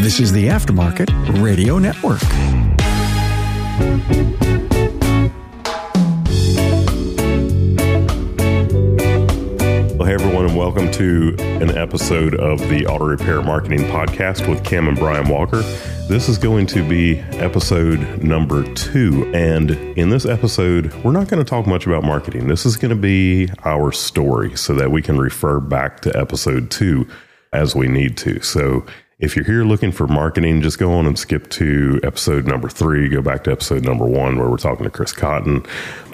This is the Aftermarket Radio Network. Hey everyone, and welcome to an episode of the Auto Repair Marketing Podcast with Kim and Brian Walker. This is going to be episode number two. And in this episode, we're not going to talk much about marketing. This is going to be our story so that we can refer back to episode two as we need to. So if you're here looking for marketing, just go on and skip to episode number three. Go back to episode number one where we're talking to Chris Cotton.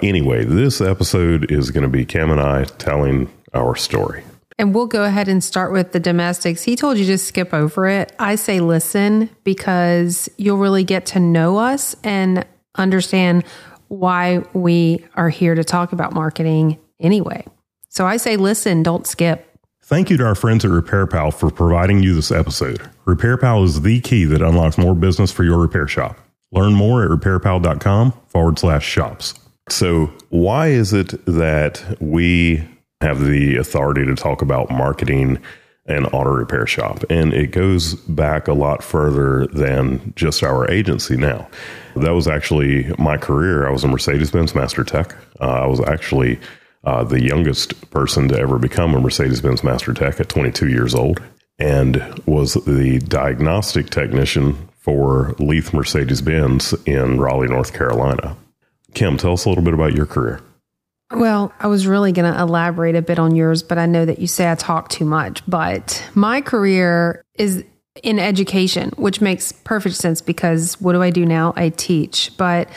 Anyway, this episode is going to be Kim and I telling our story. And we'll go ahead and start with the domestics. He told you to skip over it. I say listen because you'll really get to know us and understand why we are here to talk about marketing anyway. So I say listen, don't skip. Thank you to our friends at RepairPal for providing you this episode. RepairPal is the key that unlocks more business for your repair shop. Learn more at repairpal.com forward slash shops. So, why is it that we have the authority to talk about marketing an auto repair shop? And it goes back a lot further than just our agency now. That was actually my career. I was a Mercedes Benz Master Tech. Uh, I was actually uh, the youngest person to ever become a Mercedes Benz Master Tech at 22 years old, and was the diagnostic technician for Leith Mercedes Benz in Raleigh, North Carolina. Kim, tell us a little bit about your career. Well, I was really going to elaborate a bit on yours, but I know that you say I talk too much. But my career is in education, which makes perfect sense because what do I do now? I teach. But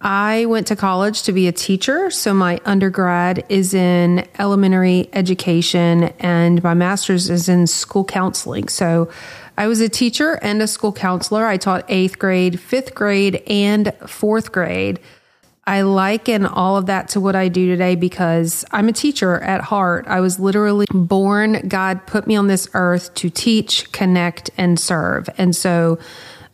I went to college to be a teacher. So my undergrad is in elementary education and my master's is in school counseling. So I was a teacher and a school counselor. I taught eighth grade, fifth grade, and fourth grade. I liken all of that to what I do today because I'm a teacher at heart. I was literally born, God put me on this earth to teach, connect, and serve. And so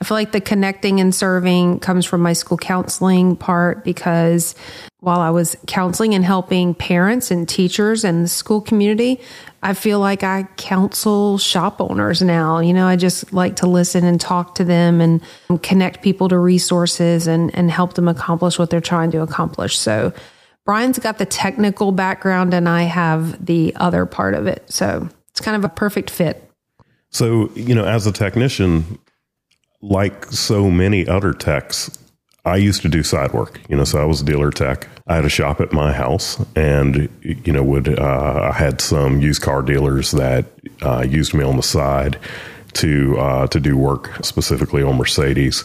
I feel like the connecting and serving comes from my school counseling part because while I was counseling and helping parents and teachers and the school community, I feel like I counsel shop owners now. You know, I just like to listen and talk to them and connect people to resources and, and help them accomplish what they're trying to accomplish. So Brian's got the technical background and I have the other part of it. So it's kind of a perfect fit. So, you know, as a technician, like so many other techs, I used to do side work, you know, so I was a dealer tech. I had a shop at my house and, you know, would, uh, I had some used car dealers that uh, used me on the side to, uh, to do work specifically on Mercedes.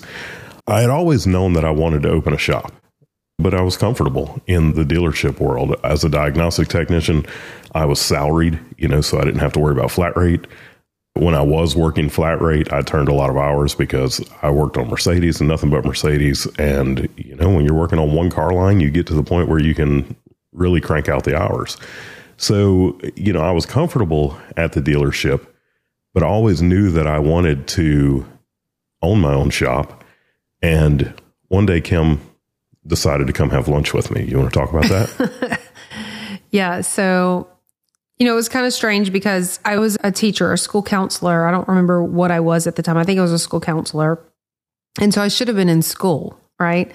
I had always known that I wanted to open a shop, but I was comfortable in the dealership world. As a diagnostic technician, I was salaried, you know, so I didn't have to worry about flat rate when I was working flat rate, I turned a lot of hours because I worked on Mercedes and nothing but Mercedes. And, you know, when you're working on one car line, you get to the point where you can really crank out the hours. So, you know, I was comfortable at the dealership, but I always knew that I wanted to own my own shop. And one day, Kim decided to come have lunch with me. You want to talk about that? yeah. So you know, it was kind of strange because I was a teacher, a school counselor. I don't remember what I was at the time. I think I was a school counselor. And so I should have been in school, right?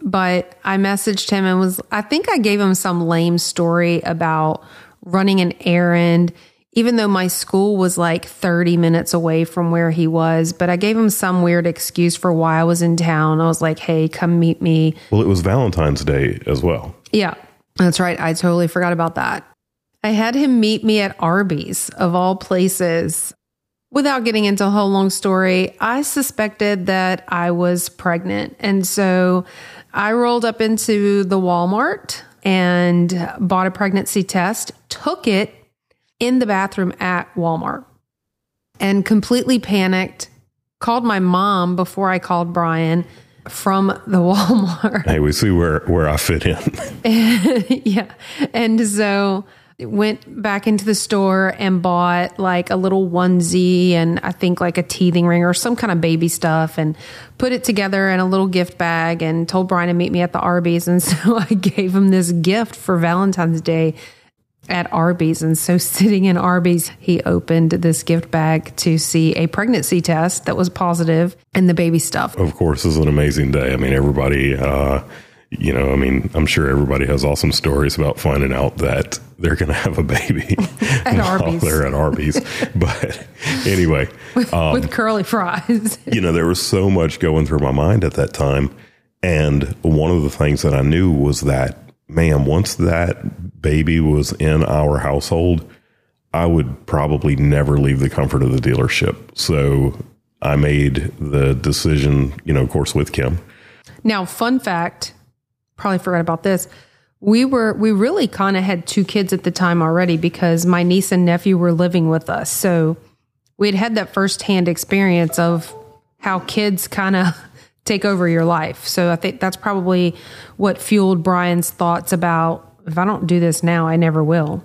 But I messaged him and was, I think I gave him some lame story about running an errand, even though my school was like 30 minutes away from where he was. But I gave him some weird excuse for why I was in town. I was like, hey, come meet me. Well, it was Valentine's Day as well. Yeah, that's right. I totally forgot about that. I had him meet me at Arby's, of all places. Without getting into a whole long story, I suspected that I was pregnant. And so I rolled up into the Walmart and bought a pregnancy test, took it in the bathroom at Walmart, and completely panicked. Called my mom before I called Brian from the Walmart. Hey, we see where, where I fit in. yeah. And so went back into the store and bought like a little onesie and I think like a teething ring or some kind of baby stuff and put it together in a little gift bag and told Brian to meet me at the Arby's. And so I gave him this gift for Valentine's Day. at Arby's. And so, sitting in Arby's, he opened this gift bag to see a pregnancy test that was positive and the baby stuff. Of course, is an amazing day. I mean, everybody, uh, you know, I mean, I'm sure everybody has awesome stories about finding out that they're going to have a baby At while Arby's. they're at Arby's. but anyway, um, with curly fries. you know, there was so much going through my mind at that time. And one of the things that I knew was that, man, once that baby was in our household, I would probably never leave the comfort of the dealership. So I made the decision, you know, of course, with Kim. Now, fun fact, probably forgot about this. We were we really kind of had two kids at the time already because my niece and nephew were living with us. So we had had that firsthand experience of how kids kind of take over your life. So I think that's probably what fueled Brian's thoughts about if I don't do this now, I never will.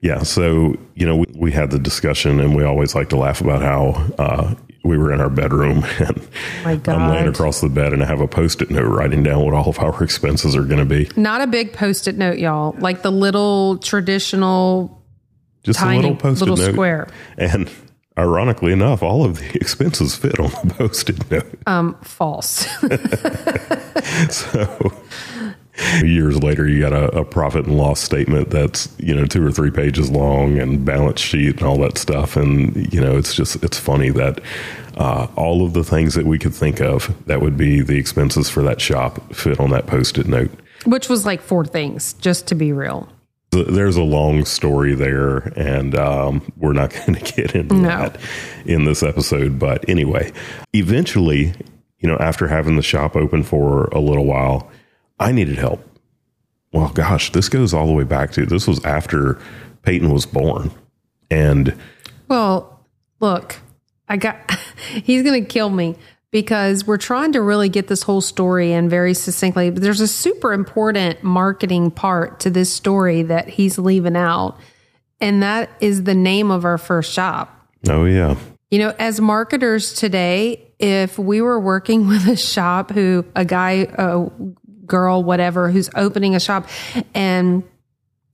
Yeah. So, you know, we, we had the discussion and we always like to laugh about how uh, we were in our bedroom and My I'm laying across the bed and I have a post it note writing down what all of our expenses are going to be. Not a big post-it note, y'all. Like the little traditional Just Tiny a little post it little note. square. And ironically enough, all of the expenses fit on the post it note. um false. So years later, you got a, a profit and loss statement that's, you know, two or three pages long and balance sheet and all that stuff. And, you know, it's just, it's funny that uh, all of the things that we could think of that would be the expenses for that shop fit on that post it note. Which was like four things, just to be real. There's a long story there, and um, we're not going to get into No. that in this episode. But anyway, eventually, you know, after having the shop open for a little while, I needed help. Well, gosh, this goes all the way back to this was after Peyton was born. And Well, look, I got he's going to kill me because we're trying to really get this whole story in very succinctly. But there's a super important marketing part to this story that he's leaving out, and that is the name of our first shop. oh, yeah. You know, as marketers today, if we were working with a shop who, a guy, a girl, whatever, who's opening a shop and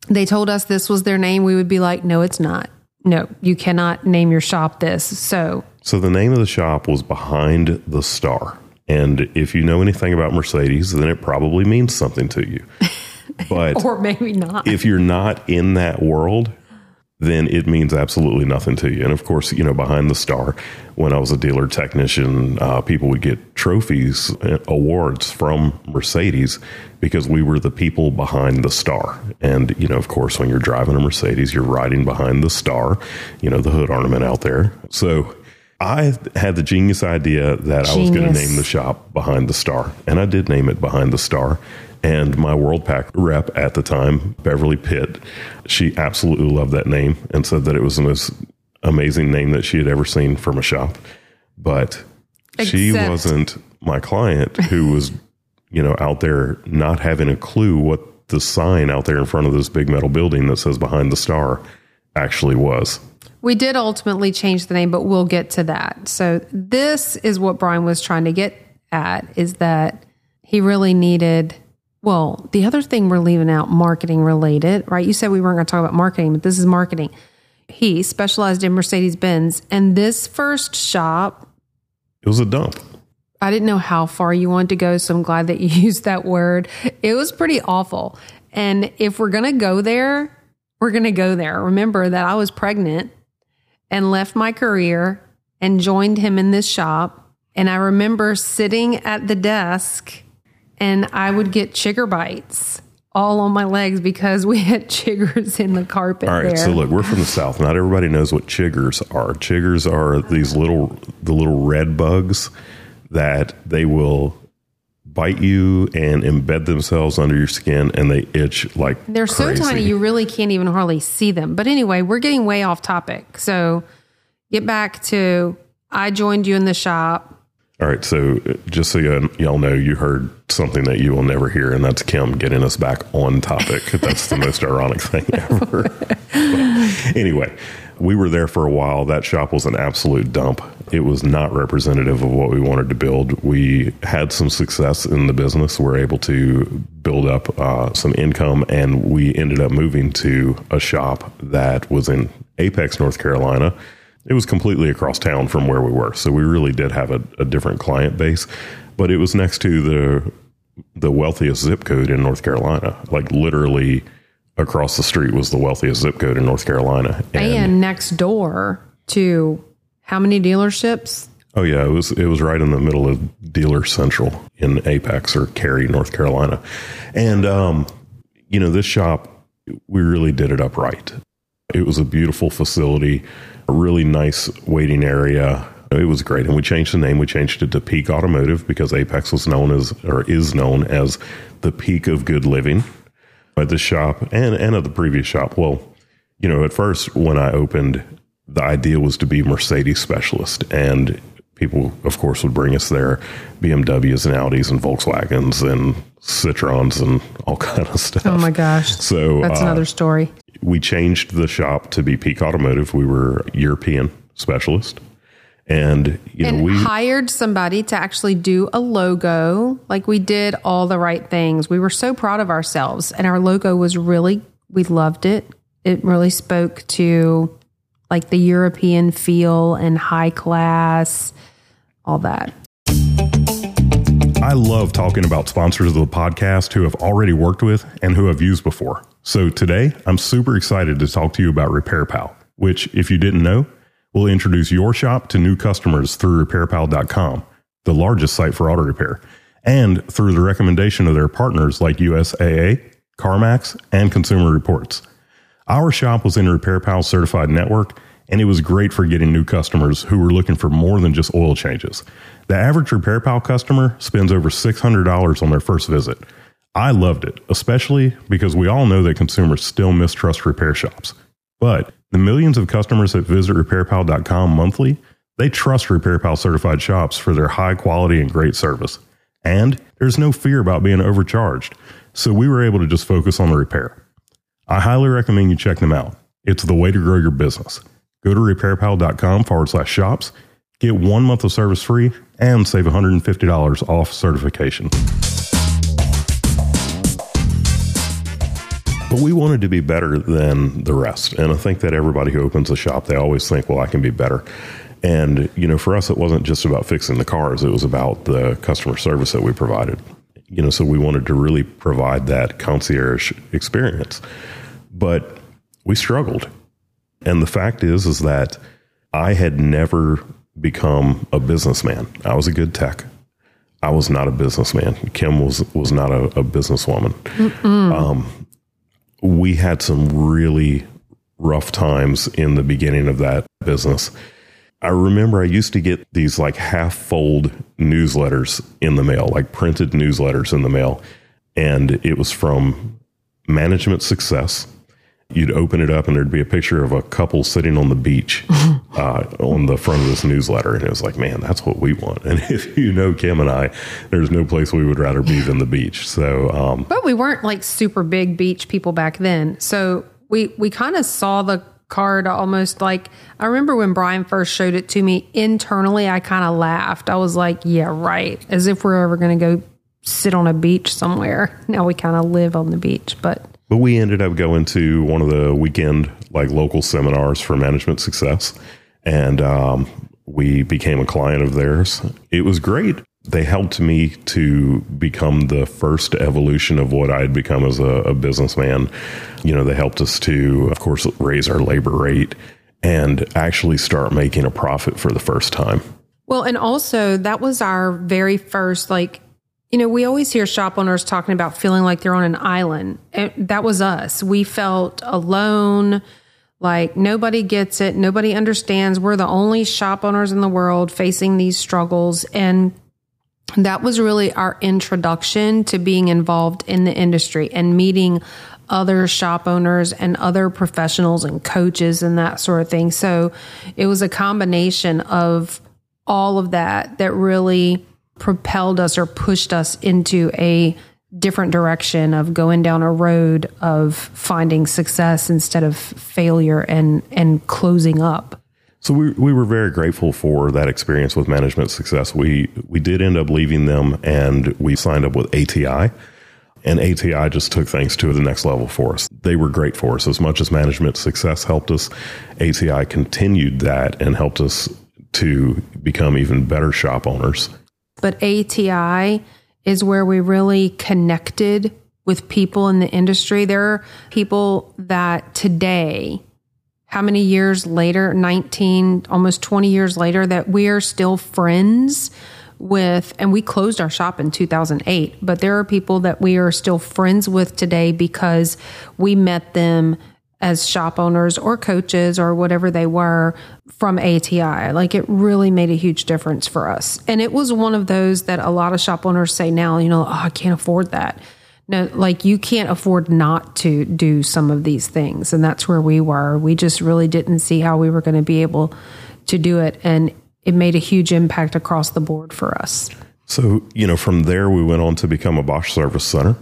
they told us this was their name, we would be like, no, it's not. No, you cannot name your shop this. So, So the name of the shop was Behind the Star. And if you know anything about Mercedes, then it probably means something to you. But or maybe not. if you're not in that world, then it means absolutely nothing to you. And of course, you know, behind the star, when I was a dealer technician, uh, people would get trophies, uh, awards from Mercedes because we were the people behind the star. And, you know, of course, when you're driving a Mercedes, you're riding behind the star, you know, the hood ornament out there. So I had the genius idea that I was going to name the shop Behind the Star. And I did name it Behind the Star. And my Worldpac rep at the time, Beverly Pitt, she absolutely loved that name and said that it was the most amazing name that she had ever seen from a shop. But she wasn't my client who was, you know, out there not having a clue what the sign out there in front of this big metal building that says Behind the Star actually was. We did ultimately change the name, but we'll get to that. So this is what Brian was trying to get at is that he really needed well, the other thing we're leaving out marketing related, right? You said we weren't going to talk about marketing, but this is marketing. He specialized in Mercedes Benz and this first shop, It was a dump. I didn't know how far you wanted to go, so I'm glad that you used that word. It was pretty awful. And if we're going to go there, we're going to go there. Remember that I was pregnant and left my career and joined him in this shop. And I remember sitting at the desk and I would get chigger bites all on my legs because we had chiggers in the carpet All right, there. so look, we're from the south. Not everybody knows what chiggers are. Chiggers are these little the little red bugs that they will bite you and embed themselves under your skin and they itch like They're crazy. so tiny you really can't even hardly see them. But anyway, we're getting way off topic. So get back to I joined you in the shop. All right, so uh, just so y'all know, you heard something that you will never hear, and that's Kim getting us back on topic. that's the most ironic thing ever. Anyway, we were there for a while. That shop was an absolute dump. it was not representative of what we wanted to build. We had some success in the business. We are able to build up uh, some income, and we ended up moving to a shop that was in Apex, North Carolina. It was completely across town from where we were, so we really did have a, a different client base. But it was next to the the wealthiest zip code in North Carolina, like literally across the street was the wealthiest zip code in North Carolina. And, and next door to how many dealerships? Oh yeah, it was it was right in the middle of Dealer Central in Apex or Cary, North Carolina. And um, you know, this shop we really did it upright. It was a beautiful facility, a really nice waiting area. It was great. And we changed the name. We changed it to Peak Automotive because Apex was known as or is known as the peak of good living at the shop and, and at the previous shop. Well, you know, at first when I opened, the idea was to be Mercedes specialist and people of course would bring us their BMWs and Audis and Volkswagens and Citroens and all kind of stuff. Oh my gosh. So that's uh, another story. We changed the shop to be Peak Automotive. We were European specialist and you and know we hired somebody to actually do a logo like we did all the right things we were so proud of ourselves and our logo was really we loved it it really spoke to like the european feel and high class all that I love talking about sponsors of the podcast who have already worked with and who have used before. So today, I'm super excited to talk to you about RepairPal, which, if you didn't know, will introduce your shop to new customers through repairpal.com, the largest site for auto repair, and through the recommendation of their partners like USAA, CarMax, and Consumer Reports. Our shop was in RepairPal certified network, and it was great for getting new customers who were looking for more than just oil changes. The average RepairPal customer spends over $600 on their first visit. I loved it, especially because we all know that consumers still mistrust repair shops. But the millions of customers that visit repairpal.com monthly, they trust RepairPal certified shops for their high quality and great service. And there's no fear about being overcharged. So we were able to just focus on the repair. I highly recommend you check them out. It's the way to grow your business. Go to repairpal.com forward slash shops, get one month of service free, and save $150 off certification. But we wanted to be better than the rest. And I think that everybody who opens a shop, they always think, well, I can be better. And, you know, for us, it wasn't just about fixing the cars, it was about the customer service that we provided. You know, so we wanted to really provide that concierge experience. But we struggled. And the fact is, is that I had never become a businessman. I was a good tech. I was not a businessman. Kim was was not a, a businesswoman. Um, we had some really rough times in the beginning of that business. I remember I used to get these like half fold newsletters in the mail, like printed newsletters in the mail. And it was from Management Success, you'd open it up and there'd be a picture of a couple sitting on the beach uh, on the front of this newsletter. And it was like, man, that's what we want. And if you know Kim and I, there's no place we would rather be than the beach. So, um, but we weren't like super big beach people back then. So we, we kind of saw the card almost like I remember when Brian first showed it to me internally, I kind of laughed. I was like, yeah, right. As if we're ever going to go sit on a beach somewhere. Now we kind of live on the beach, but but we ended up going to one of the weekend like local seminars for management success, and um, we became a client of theirs. It was great. They helped me to become the first evolution of what I had become as a, a businessman. You know, they helped us to, of course, raise our labor rate and actually start making a profit for the first time. Well, and also that was our very first like you know, we always hear shop owners talking about feeling like they're on an island. And that was us. We felt alone, like nobody gets it, nobody understands. We're the only shop owners in the world facing these struggles. And that was really our introduction to being involved in the industry and meeting other shop owners and other professionals and coaches and that sort of thing. So it was a combination of all of that that really propelled us or pushed us into a different direction of going down a road of finding success instead of failure and and closing up. So we we were very grateful for that experience with Management Success. We we did end up leaving them, and we signed up with ATI. And ATI just took things to the next level for us. They were great for us. As much as Management Success helped us, ATI continued that and helped us to become even better shop owners. But ATI is where we really connected with people in the industry. There are people that today, how many years later, 19, almost 20 years later, that we are still friends with, and we closed our shop in 2008, but there are people that we are still friends with today because we met them as shop owners or coaches or whatever they were from ATI. Like it really made a huge difference for us. And it was one of those that a lot of shop owners say now, you know, oh, I can't afford that. No, like you can't afford not to do some of these things. And that's where we were. We just really didn't see how we were going to be able to do it. And it made a huge impact across the board for us. So, you know, from there, we went on to become a Bosch Service Center.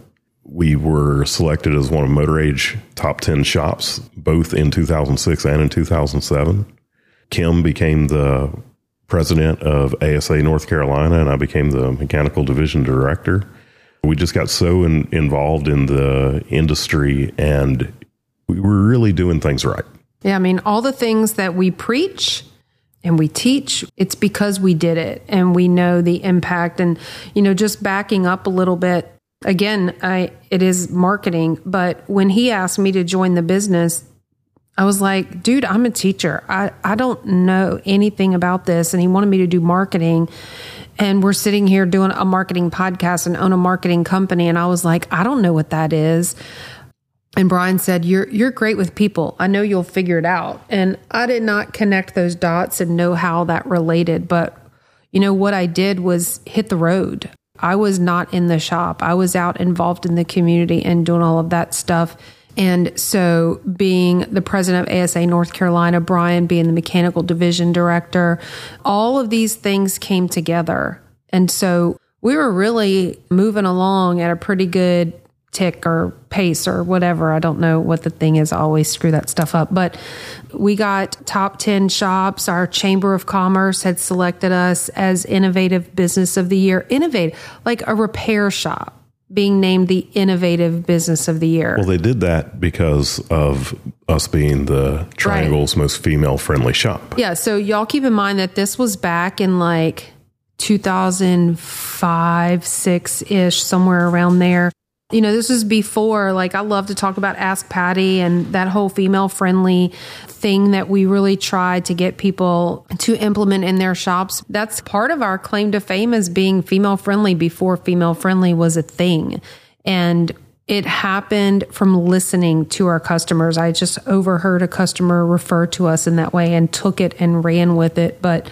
We were selected as one of Motor Age top 10 shops, both in 2006 and in 2007. Kim became the president of ASA North Carolina, and I became the mechanical division director. We just got so in, involved in the industry and we were really doing things right. Yeah, I mean, all the things that we preach and we teach, it's because we did it and we know the impact. And, you know, just backing up a little bit, again, I it is marketing, but when he asked me to join the business, I was like, dude, I'm a teacher. I, I don't know anything about this. And he wanted me to do marketing and we're sitting here doing a marketing podcast and own a marketing company and i was like i don't know what that is. And brian said you're you're great with people. I know you'll figure it out. And i did not connect those dots and know how that related but you know what i did was hit the road. I was not in the shop. I was out involved in the community and doing all of that stuff and so, being the president of ASA North Carolina, Brian being the mechanical division director, all of these things came together. And so, we were really moving along at a pretty good tick or pace or whatever. I don't know what the thing is. I always screw that stuff up. But we got top 10 shops. Our Chamber of Commerce had selected us as Innovative Business of the Year. Innovative, like a repair shop being named the innovative business of the year. Well, they did that because of us being the Triangle's right. most female friendly shop. Yeah. So, y'all keep in mind that this was back in like 2005, six ish, somewhere around there you know, this is before, like, I love to talk about Ask Patty and that whole female friendly thing that we really tried to get people to implement in their shops. That's part of our claim to fame as being female friendly before female friendly was a thing. And it happened from listening to our customers. I just overheard a customer refer to us in that way and took it and ran with it. But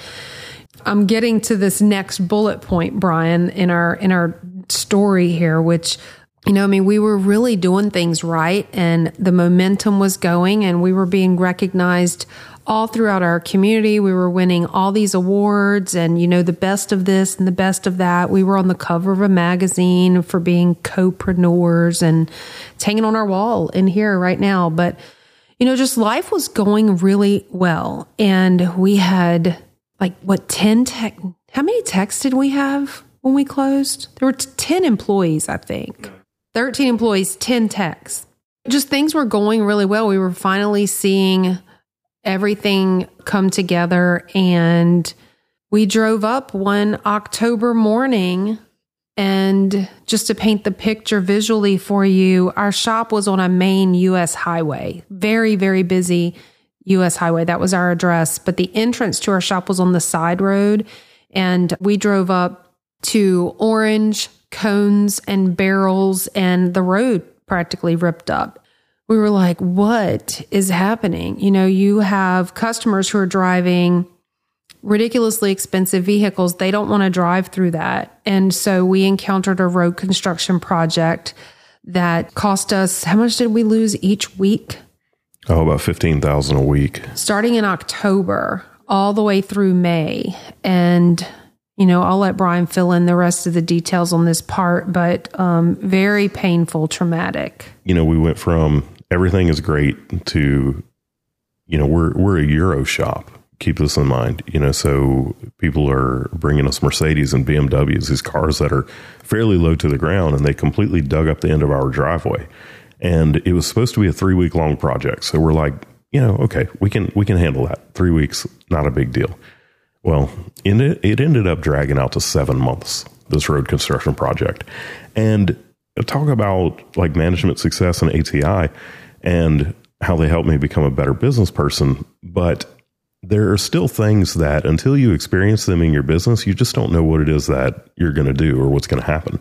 I'm getting to this next bullet point, Brian, in our in our story here, which you know, I mean, we were really doing things right and the momentum was going and we were being recognized all throughout our community. We were winning all these awards and, you know, the best of this and the best of that. We were on the cover of a magazine for being co-preneurs and it's hanging on our wall in here right now. But, you know, just life was going really well. And we had like, what, 10 tech, how many techs did we have when we closed? There were 10 employees, I think. 13 employees, 10 techs. Just things were going really well. We were finally seeing everything come together. And we drove up one October morning. And just to paint the picture visually for you, our shop was on a main US highway, very, very busy US highway. That was our address. But the entrance to our shop was on the side road. And we drove up to Orange, cones and barrels and the road practically ripped up. We were like, what is happening? You know, you have customers who are driving ridiculously expensive vehicles. They don't want to drive through that. And so we encountered a road construction project that cost us how much did we lose each week? Oh, about 15,000 a week. Starting in October all the way through May. And you know, I'll let Brian fill in the rest of the details on this part, but um, very painful, traumatic. You know, we went from everything is great to, you know, we're we're a Euro shop keep this in mind. You know, so people are bringing us Mercedes and BMWs, these cars that are fairly low to the ground, and they completely dug up the end of our driveway. And it was supposed to be a three week long project. So we're like, you know, okay, we can we can handle that. Three weeks, not a big deal. Well, it, ended up dragging out to seven months. This road construction project, and talk about like management success and ATI, and how they helped me become a better business person. But there are still things that until you experience them in your business, you just don't know what it is that you're going to do or what's going to happen.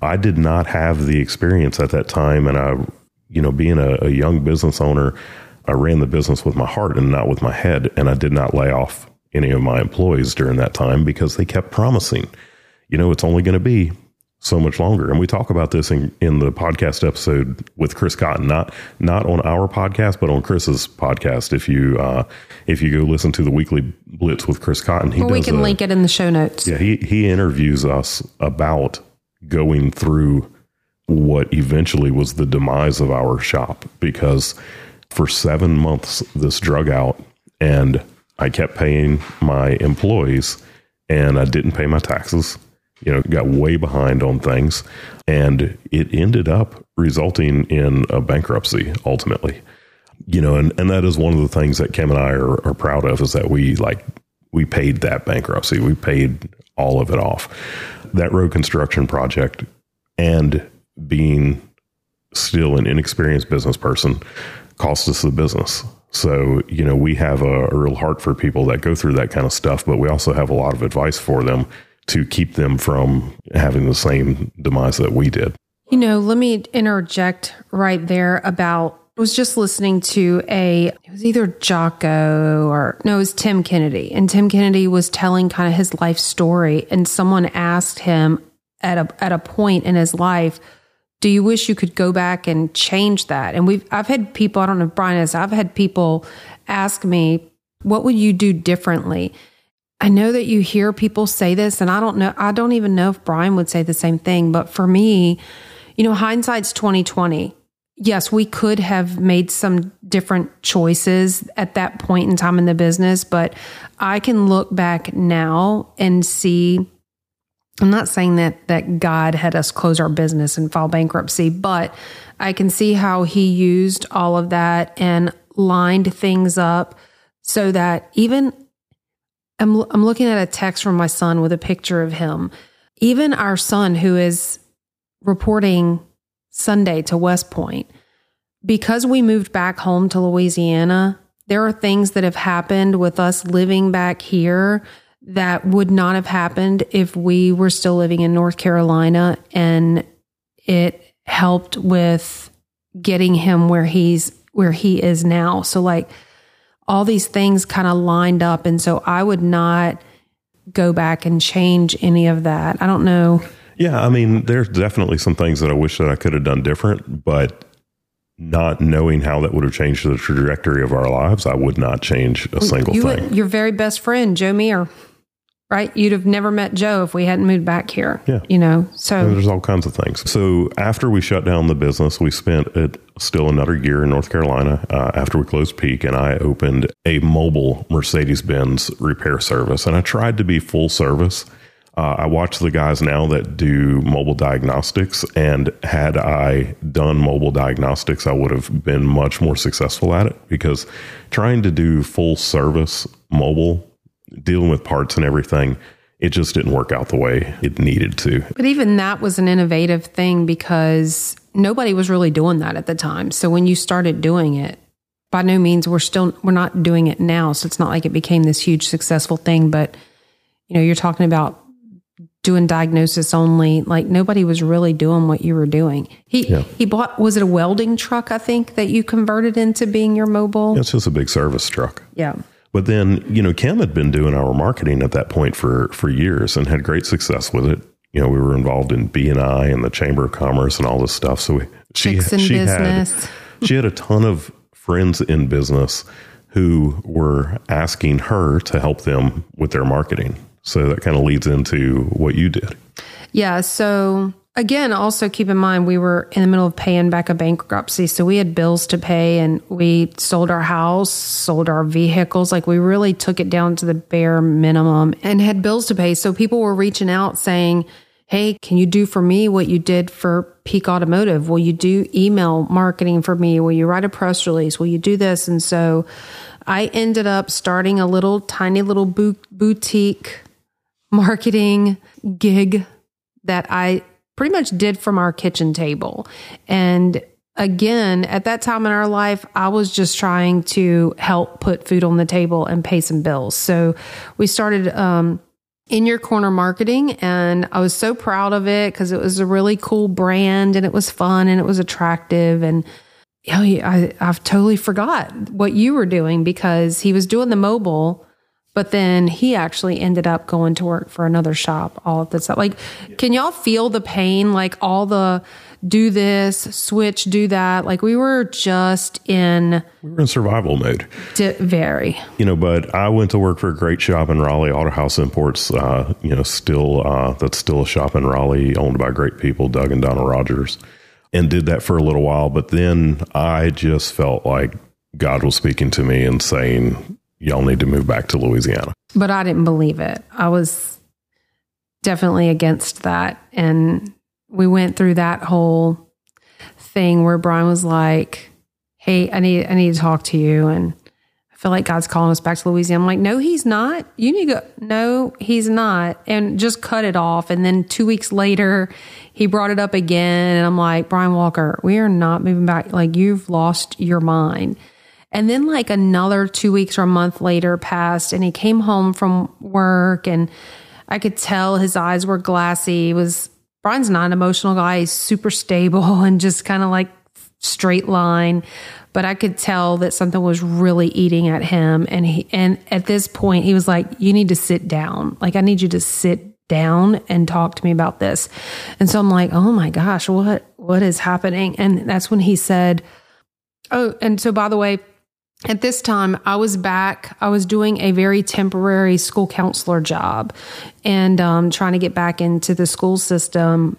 I did not have the experience at that time. And I, you know, being a, a young business owner, I ran the business with my heart and not with my head. And I did not lay off any of my employees during that time because they kept promising, you know, it's only going to be so much longer. And we talk about this in, in the podcast episode with Chris Cotton, not not on our podcast, but on Chris's podcast. If you uh, if you go listen to the weekly blitz with Chris Cotton, he well, we can a, link it in the show notes. Yeah, he he interviews us about going through what eventually was the demise of our shop because for seven months this drug out and I kept paying my employees and I didn't pay my taxes you know, got way behind on things. And it ended up resulting in a bankruptcy ultimately. You know, and, and that is one of the things that Kim and I are, are proud of is that we like, we paid that bankruptcy. We paid all of it off. That road construction project and being still an inexperienced business person cost us the business. So, you know, we have a, a, real heart for people that go through that kind of stuff, but we also have a lot of advice for them to keep them from having the same demise that we did. You know, let me interject right there about I was just listening to a it was either Jocko or no, it was Tim Kennedy. And Tim Kennedy was telling kind of his life story and someone asked him at a at a point in his life, do you wish you could go back and change that? And we've I've had people, I don't know if Brian has, I've had people ask me, what would you do differently? I know that you hear people say this, and I don't know, I don't even know if Brian would say the same thing. But for me, you know, hindsight's 2020. Yes, we could have made some different choices at that point in time in the business, but I can look back now and see I'm not saying that that God had us close our business and file bankruptcy, but I can see how he used all of that and lined things up so that even I'm, I'm looking at a text from my son with a picture of him. Even our son, who is reporting Sunday to West Point, because we moved back home to Louisiana, there are things that have happened with us living back here that would not have happened if we were still living in North Carolina. And it helped with getting him where he's where he is now. So like all these things kind of lined up. And so I would not go back and change any of that. I don't know. Yeah, I mean, there's definitely some things that I wish that I could have done different, but not knowing how that would have changed the trajectory of our lives, I would not change a single you thing. Would, your very best friend, Joe Meir, right? You'd have never met Joe if we hadn't moved back here. Yeah. You know, so and there's all kinds of things. So after we shut down the business, we spent it still another year in North Carolina uh, after we closed Peak, and I opened a mobile Mercedes Benz repair service. And I tried to be full service. Uh, I watch the guys now that do mobile diagnostics, and had I done mobile diagnostics, I would have been much more successful at it because trying to do full service mobile dealing with parts and everything, it just didn't work out the way it needed to. But even that was an innovative thing because nobody was really doing that at the time. So when you started doing it, by no means we're still we're not doing it now, so it's not like it became this huge successful thing, but you know, you're talking about doing diagnosis only. Like nobody was really doing what you were doing. He yeah. he bought was it a welding truck i think that you converted into being your mobile? It's just a big service truck. Yeah but then, you know, Kim had been doing our marketing at that point for for years and had great success with it. You know, we were involved in BNI and the Chamber of Commerce and all this stuff. So we, she she business. had she had a ton of friends in business who were asking her to help them with their marketing. So that kind of leads into what you did. Yeah. So again, also keep in mind we were in the middle of paying back a bankruptcy, so we had bills to pay, and we sold our house, sold our vehicles. Like we really took it down to the bare minimum and had bills to pay. So people were reaching out saying, "Hey, can you do for me what you did for Peak Automotive? Will you do email marketing for me? Will you write a press release? Will you do this?" And so I ended up starting a little tiny little boutique marketing gig that I pretty much did from our kitchen table. And again, at that time in our life, I was just trying to help put food on the table and pay some bills. So we started um, in your corner marketing, and I was so proud of it because it was a really cool brand and it was fun and it was attractive. And you know, I, I've totally forgot what you were doing because he was doing the mobile but then he actually ended up going to work for another shop all of the time. Like, can y'all feel the pain? Like all the do this, switch, do that. Like we were just in we were in survival mode. Di- very. You know, but I went to work for a great shop in Raleigh, Auto House Imports. Uh, you know, still uh, that's still a shop in Raleigh, owned by great people, Doug and Donna Rogers, and did that for a little while. But then I just felt like God was speaking to me and saying, y'all need to move back to Louisiana. But I didn't believe it. I was definitely against that. And we went through that whole thing where Brian was like, Hey, I need I need to talk to you and I feel like God's calling us back to Louisiana. I'm like, no, he's not. You need to go. No, he's not. And just cut it off. And then two weeks later, he brought it up again. And I'm like, Brian Walker, we are not moving back. Like, you've lost your mind. And then like another two weeks or a month later passed and he came home from work and I could tell his eyes were glassy. He was Brian's not an emotional guy. He's super stable and just kind of like straight line. But I could tell that something was really eating at him. And he and at this point he was like, You need to sit down. Like I need you to sit down and talk to me about this. And so I'm like, oh my gosh, what what is happening? And that's when he said, Oh, and so by the way, at this time, I was back. I was doing a very temporary school counselor job and um, trying to get back into the school system.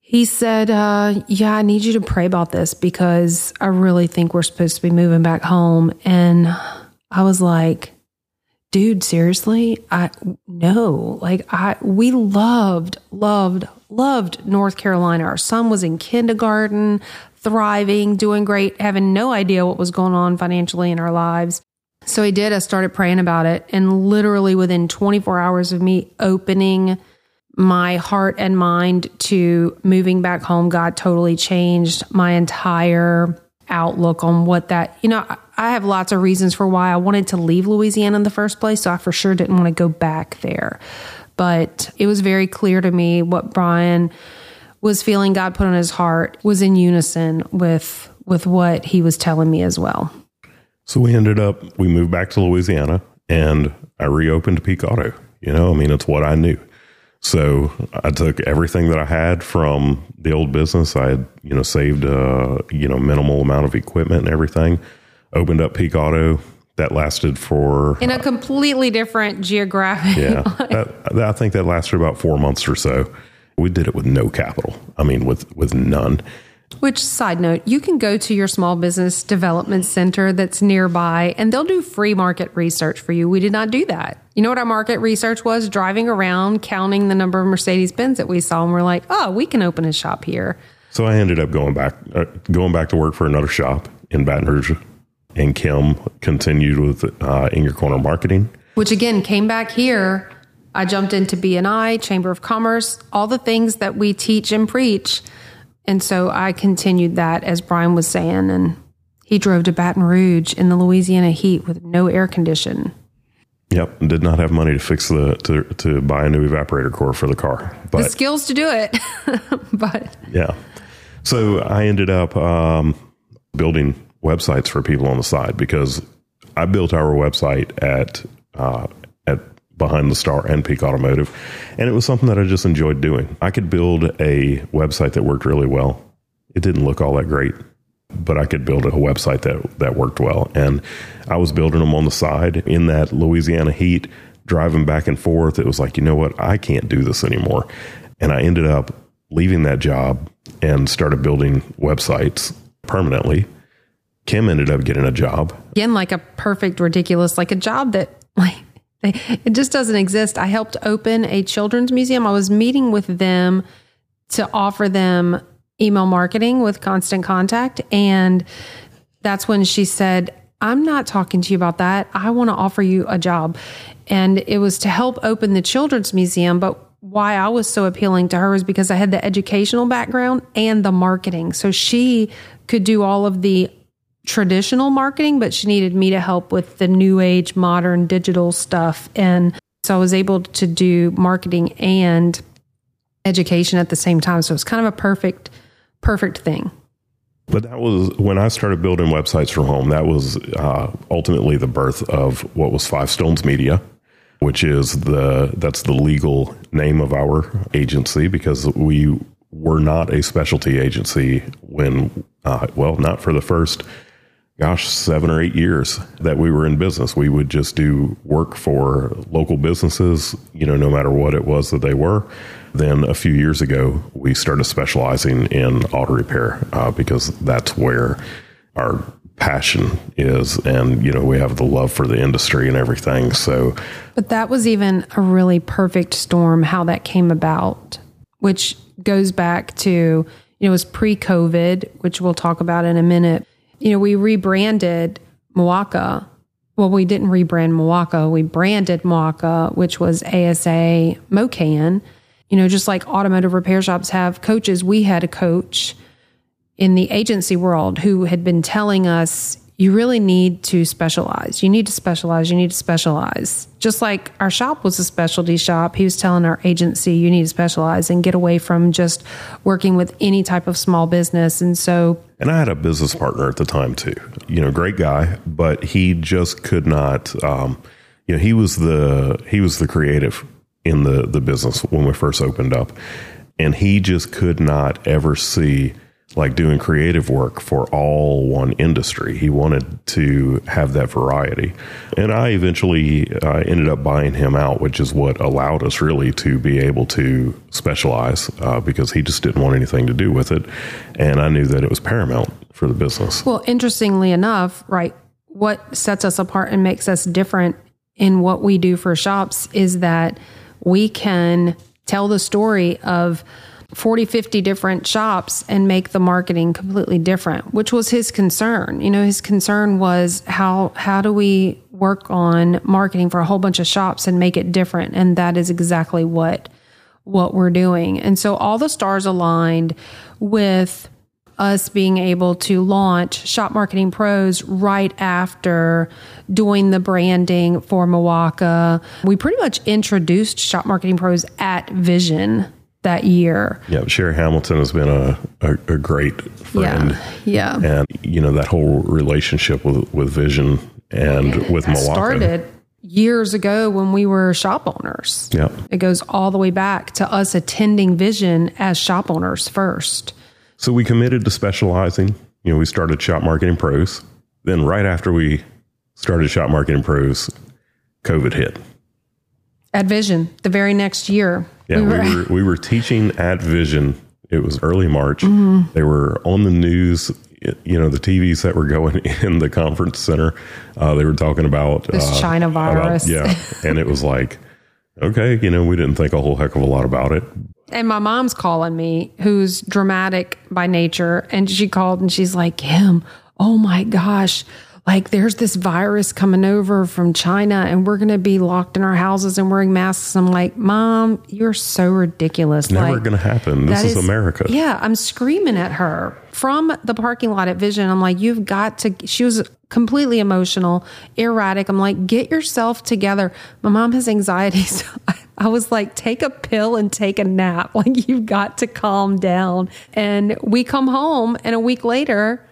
He said, uh, Yeah, I need you to pray about this because I really think we're supposed to be moving back home. And I was like, Dude, seriously? I no, like I we loved, loved, loved North Carolina. Our son was in kindergarten thriving, doing great, having no idea what was going on financially in our lives. So I did. I started praying about it. And literally within 24 hours of me opening my heart and mind to moving back home, God totally changed my entire outlook on what that, you know, I have lots of reasons for why I wanted to leave Louisiana in the first place. So I for sure didn't want to go back there. But it was very clear to me what Brian was feeling God put on his heart was in unison with with what he was telling me as well. So we ended up we moved back to Louisiana and I reopened Peak Auto. You know, I mean it's what I knew. So I took everything that I had from the old business. I had, you know, saved a, you know, minimal amount of equipment and everything. Opened up Peak Auto. That lasted for in a completely different geographic. Yeah, that, I think that lasted about four months or so. We did it with no capital. I mean, with with none. Which side note, you can go to your small business development center that's nearby and they'll do free market research for you. We did not do that. You know what our market research was? Driving around, counting the number of Mercedes Benz that we saw, and we're like, oh, we can open a shop here. So I ended up going back, uh, going back to work for another shop in Baton Rouge, and Kim continued with uh, in your corner marketing, which again came back here I jumped into BNI, Chamber of Commerce, all the things that we teach and preach. And so I continued that as Brian was saying. And he drove to Baton Rouge in the Louisiana heat with no air condition. Yep, did not have money to fix the to to buy a new evaporator core for the car. But the skills to do it, but yeah. So I ended up um, building websites for people on the side because I built our website at uh, at behind the star and peak automotive and it was something that i just enjoyed doing i could build a website that worked really well it didn't look all that great but i could build a website that that worked well and i was building them on the side in that louisiana heat driving back and forth it was like you know what i can't do this anymore and i ended up leaving that job and started building websites permanently. Kim ended up getting a job. Again, like a perfect, ridiculous, like a job that like it just doesn't exist. I helped open a children's museum. I was meeting with them to offer them email marketing with constant contact. And that's when she said, I'm not talking to you about that. I want to offer you a job. And it was to help open the children's museum. But why I was so appealing to her is because I had the educational background and the marketing. So she could do all of the traditional marketing, but she needed me to help with the new age, modern digital stuff. And so I was able to do marketing and education at the same time. So it's kind of a perfect, perfect thing. But that was when I started building websites from home. That was uh, ultimately the birth of what was Five Stones Media which is the that's the legal name of our agency because we were not a specialty agency when uh, well not for the first gosh seven or eight years that we were in business. We would just do work for local businesses you know no matter what it was that they were. Then a few years ago we started specializing in auto repair uh, because that's where our passion is and you know we have the love for the industry and everything. So but that was even a really perfect storm how that came about which goes back to you know it was pre-covid which we'll talk about in a minute you know we rebranded Moaka well we didn't rebrand Moaka we branded Moaka which was ASA Mocan. You know just like automotive repair shops have coaches we had a coach in the agency world who had been telling us you really need to specialize. You need to specialize. You need to specialize. Just like our shop was a specialty shop, he was telling our agency, you need to specialize and get away from just working with any type of small business. And so. And I had a business partner at the time too, you know, great guy, but he just could not, um, you know, he was the, he was the creative in the, the business when we first opened up. And he just could not ever see like doing creative work for all one industry. He wanted to have that variety. And I eventually uh, ended up buying him out, which is what allowed us really to be able to specialize uh, because he just didn't want anything to do with it. And I knew that it was paramount for the business. Well, interestingly enough, right, what sets us apart and makes us different in what we do for shops is that we can tell the story of 40, 50 different shops and make the marketing completely different, which was his concern. You know, his concern was how how do we work on marketing for a whole bunch of shops and make it different? And that is exactly what what we're doing. And so all the stars aligned with us being able to launch Shop Marketing Pros right after doing the branding for Moaka. We pretty much introduced Shop Marketing Pros at Vision that year. Yeah, Sherry Hamilton has been a, a, a great friend. Yeah, yeah. And, you know, that whole relationship with, with Vision and with Moaka. started years ago when we were shop owners. Yeah. It goes all the way back to us attending Vision as shop owners first. So we committed to specializing. You know, we started Shop Marketing Pros. Then right after we started Shop Marketing Pros, COVID hit. At Vision, the very next year. Yeah, we were, we were, we were teaching at Vision. It was early March. Mm-hmm. They were on the news. You know, the TVs that were going in the conference center. Uh, they were talking about this uh, China virus. About, yeah, and it was like, okay, you know, we didn't think a whole heck of a lot about it. And my mom's calling me, who's dramatic by nature, and she called and she's like, Kim, oh my gosh like there's this virus coming over from China and we're going to be locked in our houses and wearing masks. I'm like, Mom, you're so ridiculous. Never like, going to happen. This is, is, America. Yeah. I'm screaming at her from the parking lot at Vision. I'm like, you've got to, she was completely emotional, erratic. I'm like, get yourself together. My mom has anxiety. So I, I was like, take a pill and take a nap. Like, you've got to calm down. And we come home and a week later,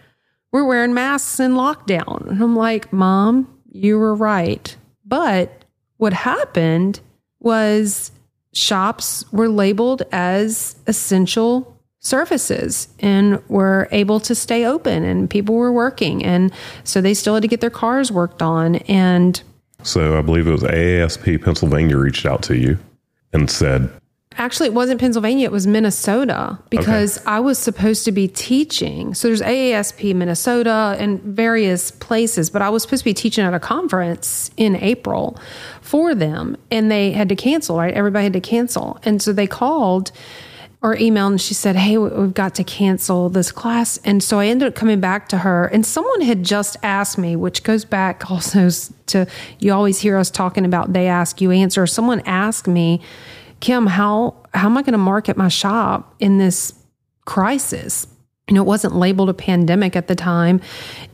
we're wearing masks in lockdown. And I'm like, Mom, you were right. But what happened was shops were labeled as essential services and were able to stay open and people were working. And so they still had to get their cars worked on. And so I believe it was AASP Pennsylvania reached out to you and said, Actually, it wasn't Pennsylvania, it was Minnesota because okay. I was supposed to be teaching. So there's AASP Minnesota and various places, but I was supposed to be teaching at a conference in April for them and they had to cancel, right? Everybody had to cancel. And so they called or emailed and she said, Hey, we've got to cancel this class. And so I ended up coming back to her and someone had just asked me, which goes back also to you always hear us talking about they ask, you answer. Someone asked me, Kim, how how am I going to market my shop in this crisis? You know, it wasn't labeled a pandemic at the time.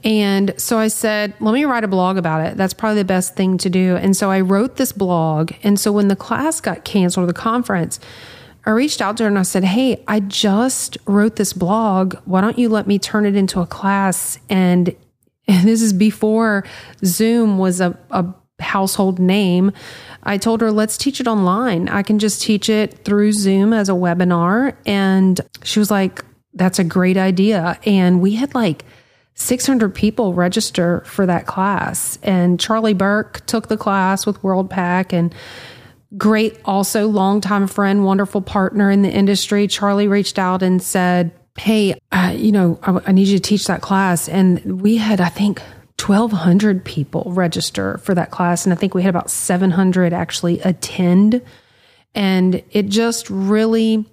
And so I said, let me write a blog about it. That's probably the best thing to do. And so I wrote this blog. And so when the class got canceled or the conference, I reached out to her and I said, Hey, I just wrote this blog. Why don't you let me turn it into a class? And, and this is before Zoom was a, a household name. I told her, let's teach it online. I can just teach it through Zoom as a webinar. And she was like, that's a great idea. And we had like 600 people register for that class. And Charlie Burke took the class with Worldpac and great, also longtime friend, wonderful partner in the industry. Charlie reached out and said, Hey, uh, you know, I, I need you to teach that class. And we had, I think, 1,200 people register for that class. And I think we had about 700 actually attend. And it just really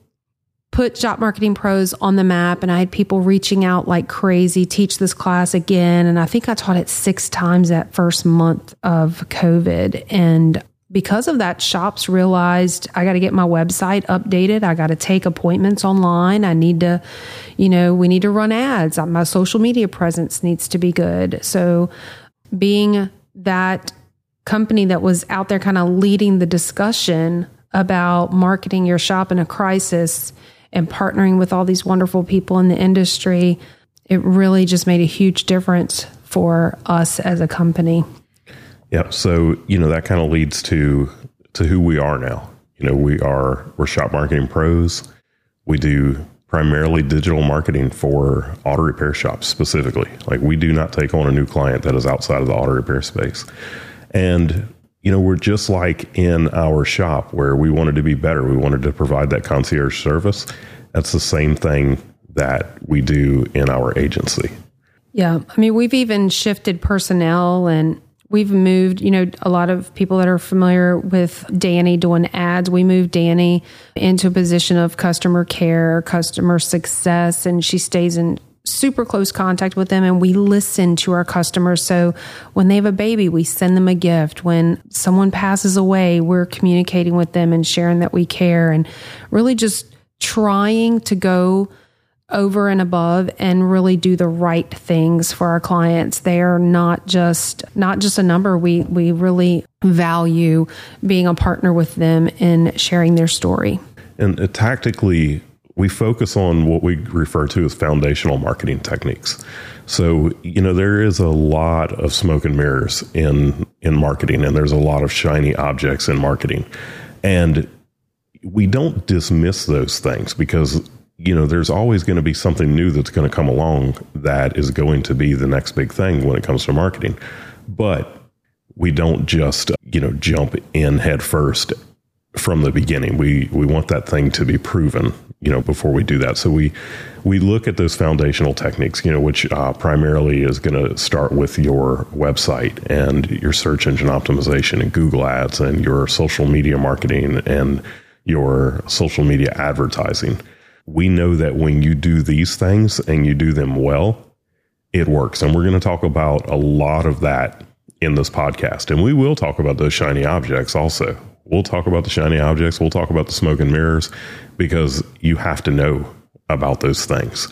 put Shop Marketing Pros on the map. And I had people reaching out like crazy, teach this class again. And I think I taught it six times that first month of COVID. And because of that, shops realized I got to get my website updated. I got to take appointments online. I need to, you know, we need to run ads. Uh, my social media presence needs to be good. So, being that company that was out there kind of leading the discussion about marketing your shop in a crisis and partnering with all these wonderful people in the industry, it really just made a huge difference for us as a company. Yeah. So, you know, that kind of leads to to who we are now. You know, we are we're shop marketing pros. We do primarily digital marketing for auto repair shops specifically. Like we do not take on a new client that is outside of the auto repair space. And you know, we're just like in our shop where we wanted to be better. We wanted to provide that concierge service. That's the same thing that we do in our agency. Yeah. I mean, we've even shifted personnel and We've moved, you know, a lot of people that are familiar with Danny doing ads. We moved Danny into a position of customer care, customer success, and she stays in super close contact with them and we listen to our customers. So when they have a baby, we send them a gift. When someone passes away, we're communicating with them and sharing that we care and really just trying to go over and above and really do the right things for our clients. They are not just not just a number. We we really value being a partner with them in sharing their story. And uh, tactically, we focus on what we refer to as foundational marketing techniques. So, you know, there is a lot of smoke and mirrors in in marketing and there's a lot of shiny objects in marketing. And we don't dismiss those things because you know, there's always going to be something new that's going to come along that is going to be the next big thing when it comes to marketing. But we don't just, you know, jump in head first from the beginning. We we want that thing to be proven, you know, before we do that. So we we look at those foundational techniques, you know, which uh, primarily is going to start with your website and your search engine optimization and Google Ads and your social media marketing and your social media advertising we know that when you do these things and you do them well, it works. And we're going to talk about a lot of that in this podcast. And we will talk about those shiny objects also. We'll talk about the shiny objects. We'll talk about the smoke and mirrors because you have to know about those things.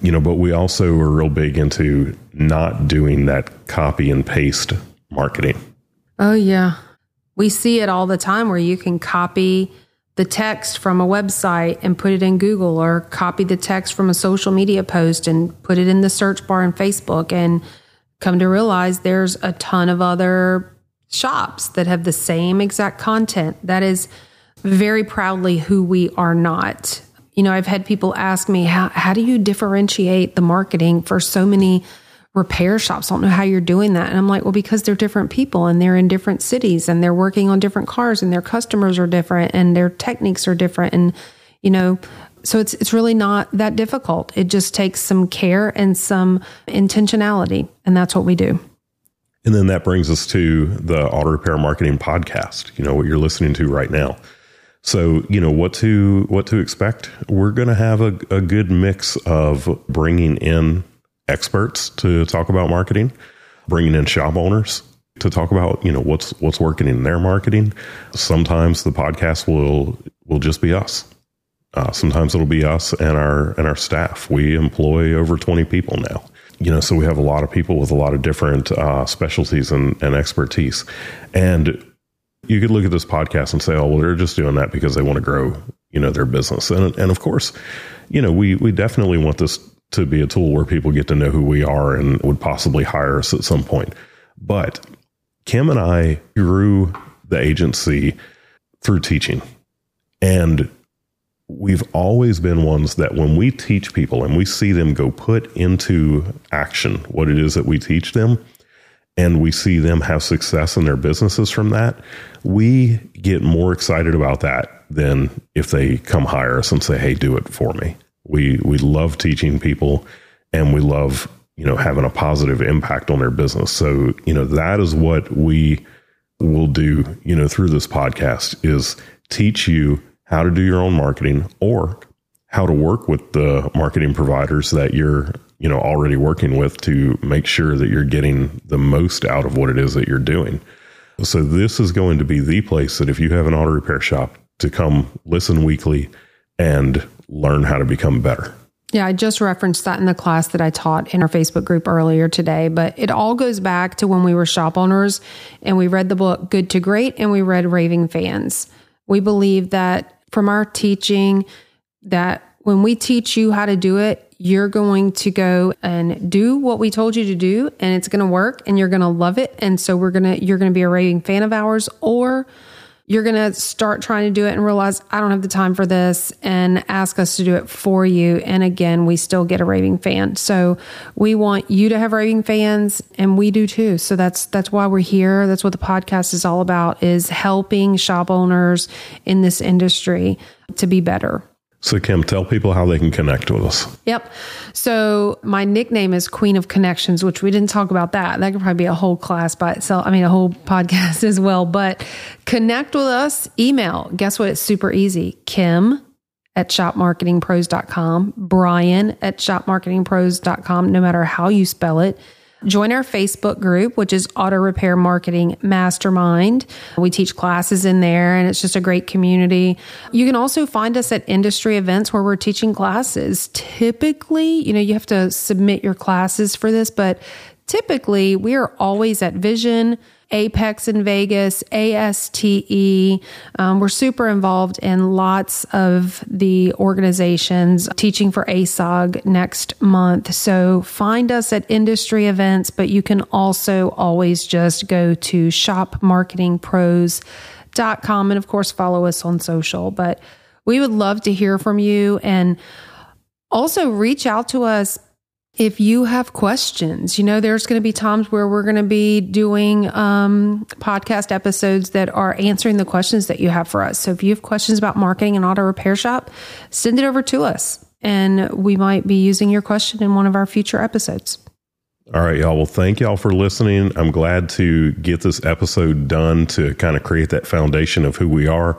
You know, but we also are real big into not doing that copy and paste marketing. Oh, yeah. We see it all the time where you can copy the text from a website and put it in Google or copy the text from a social media post and put it in the search bar in Facebook and come to realize there's a ton of other shops that have the same exact content. That is very proudly who we are not. You know, I've had people ask me, how, how do you differentiate the marketing for so many repair shops don't know how you're doing that. And I'm like, well, because they're different people and they're in different cities and they're working on different cars and their customers are different and their techniques are different. And, you know, so it's it's really not that difficult. It just takes some care and some intentionality, and that's what we do. And then that brings us to the auto repair marketing podcast. You know what you're listening to right now. So you know what to what to expect. We're going to have a, a good mix of bringing in experts to talk about marketing, bringing in shop owners to talk about you know what's what's working in their marketing. Sometimes the podcast will will just be us uh, sometimes it'll be us and our and our staff. We employ over twenty people now. You know, so we have a lot of people with a lot of different uh, specialties and, and expertise. And you could look at this podcast and say, "Oh, well, they're just doing that because they want to grow, you know, their business." And and of course, you know, we we definitely want this to be a tool where people get to know who we are and would possibly hire us at some point. But Kim and I grew the agency through teaching, and we've always been ones that when we teach people and we see them go put into action what it is that we teach them, and we see them have success in their businesses from that, we get more excited about that than if they come hire us and say, "Hey, do it for me." We we love teaching people, and we love you know having a positive impact on their business. So you know that is what we will do. You know through this podcast is teach you how to do your own marketing or how to work with the marketing providers that you're you know already working with to make sure that you're getting the most out of what it is that you're doing so this is going to be the place that if you have an auto repair shop to come listen weekly and learn how to become better yeah, I just referenced that in the class that I taught in our Facebook group earlier today, but it all goes back to when we were shop owners and we read the book Good to Great and we read Raving Fans. We believe that from our teaching that when we teach you how to do it, you're going to go and do what we told you to do and it's going to work and you're going to love it. And so we're going to, you're going to be a raving fan of ours or you're going to start trying to do it and realize I don't have the time for this and ask us to do it for you. And again, we still get a raving fan. So we want you to have raving fans and we do too. So that's, that's why we're here. That's what the podcast is all about is helping shop owners in this industry to be better. So, Kim, tell people how they can connect with us. Yep. So, my nickname is Queen of Connections, which we didn't talk about that. That could probably be a whole class by itself. I mean, a whole podcast as well. But connect with us, email. Guess what? It's super easy. Kim at shopmarketingpros.com, Brian at shopmarketingpros.com, no matter how you spell it. Join our Facebook group, which is Auto Repair Marketing Mastermind. We teach classes in there and it's just a great community. You can also find us at industry events where we're teaching classes. Typically, you know, you have to submit your classes for this, but typically we are always at Vision Apex in Vegas, ASTE. Um, we're super involved in lots of the organizations teaching for ASOG next month. So find us at industry events, but you can also always just go to shopmarketingpros.com and, of course, follow us on social. But we would love to hear from you and also reach out to us if you have questions, you know, there's going to be times where we're going to be doing um, podcast episodes that are answering the questions that you have for us. So if you have questions about marketing an auto repair shop, send it over to us and we might be using your question in one of our future episodes. All right, y'all. Well, thank y'all for listening. I'm glad to get this episode done to kind of create that foundation of who we are.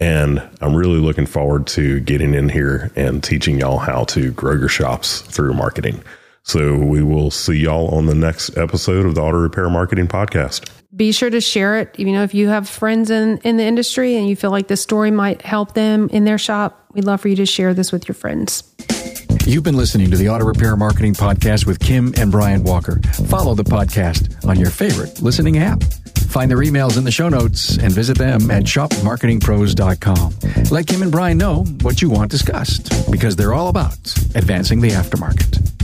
And I'm really looking forward to getting in here and teaching y'all how to grow your shops through marketing. So we will see y'all on the next episode of the Auto Repair Marketing Podcast. Be sure to share it. You know, if you have friends in, in the industry and you feel like this story might help them in their shop, we'd love for you to share this with your friends. You've been listening to the Auto Repair Marketing Podcast with Kim and Brian Walker. Follow the podcast on your favorite listening app. Find their emails in the show notes and visit them at shopmarketingpros.com. Let Kim and Brian know what you want discussed because they're all about advancing the aftermarket.